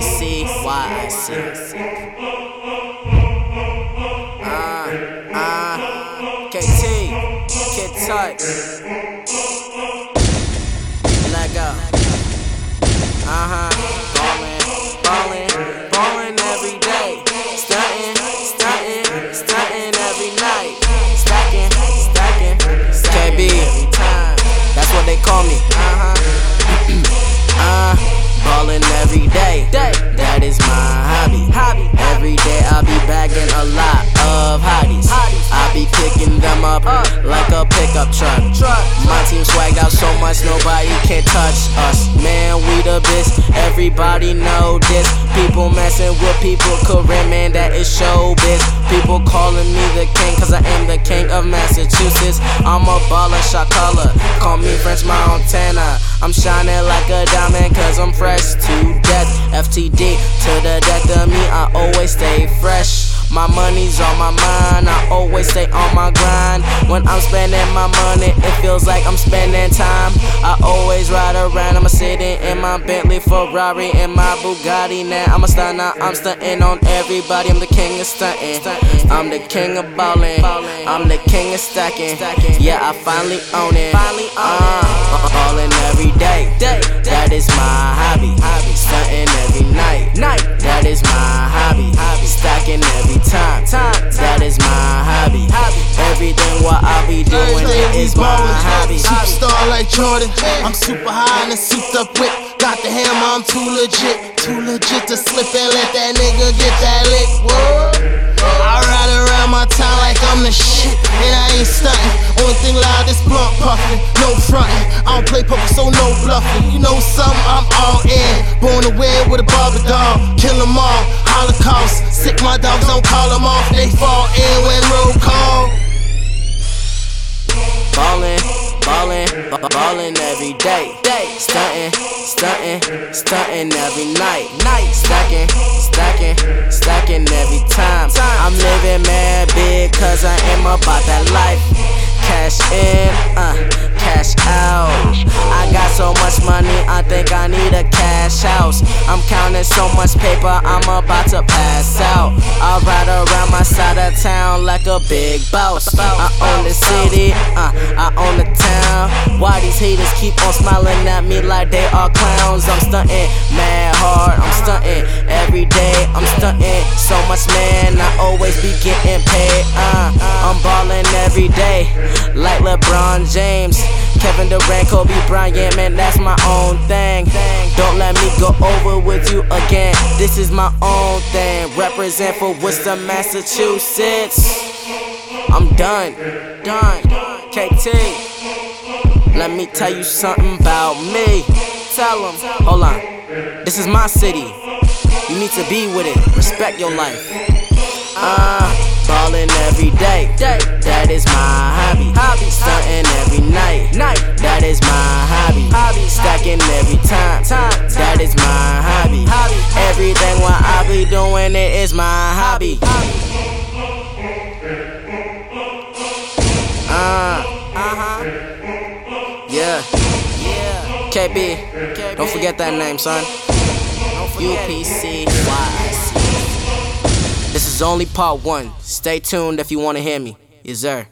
UPC, YIC. Uh, uh, KT, Kid TuTT. Let go. Uh huh. Pickup truck. My team swagged out so much nobody can touch us. Man, we the best. Everybody know this. People messing with people, career man, that is showbiz. People calling me the king, cause I am the king of Massachusetts. I'm a baller, shot caller. Call me French Montana. I'm shining like a diamond, cause I'm fresh to death. FTD to the death of me, I always stay fresh. My money's on my mind, I always stay on my grind. When I'm spending my money, it feels like I'm spending time. I always ride around, I'm sitting in my Bentley, Ferrari, and my Bugatti. Now I'm a stunner, I'm stunting on everybody. I'm the king of stunting, I'm the king of ballin', I'm the king of stacking. Yeah, I finally own it. Uh, ballin' every day, that is my hobby. Stunting every night, that is my hobby. Stacking every Everything what I be doing it is my hobby. Superstar like Jordan. I'm super high and souped up whip. Got the hammer, I'm too legit. Too legit to slip and let that nigga get that lick. What? I ride around my town like I'm the shit. And I ain't stunting. Only thing loud is blunt puffing. No fronting. I don't play poker, so no bluffing. You know something? I'm all in. Born to win with a barber dog. Kill them all. Holocaust. Sick my dogs, don't call them off. They fall in when roll call. Ballin', ballin', ba- ballin' every day. Stuntin', stuntin', stuntin' every night. Stacking, stacking, stacking every time. I'm living mad big cause I am about that life. Cash in, uh, cash out. I got so much money, I think I need a cash house. I'm counting so much paper, I'm about to pass out. Town like a big boss. I own the city, uh, I own the town. Why these haters keep on smiling at me like they are clowns? I'm stunting mad hard, I'm stunting every day. I'm stunting so much, man. I always be getting paid. Uh, I'm balling every day, like LeBron James. Kevin Durant, Kobe Bryant, man, that's my own thing. Don't let me go over with you again. This is my own thing. Represent for Worcester, Massachusetts. I'm done, done. KT, let me tell you something about me. Tell them, hold on. This is my city. You need to be with it. Respect your life. Uh, ballin' every day. That is my hobby. Hobby, Stuntin' every night. Doing it is my hobby. Uh, uh-huh. Yeah. Yeah. KB. Don't forget that name, son. UPCYC. This is only part one. Stay tuned if you want to hear me. Yes, sir.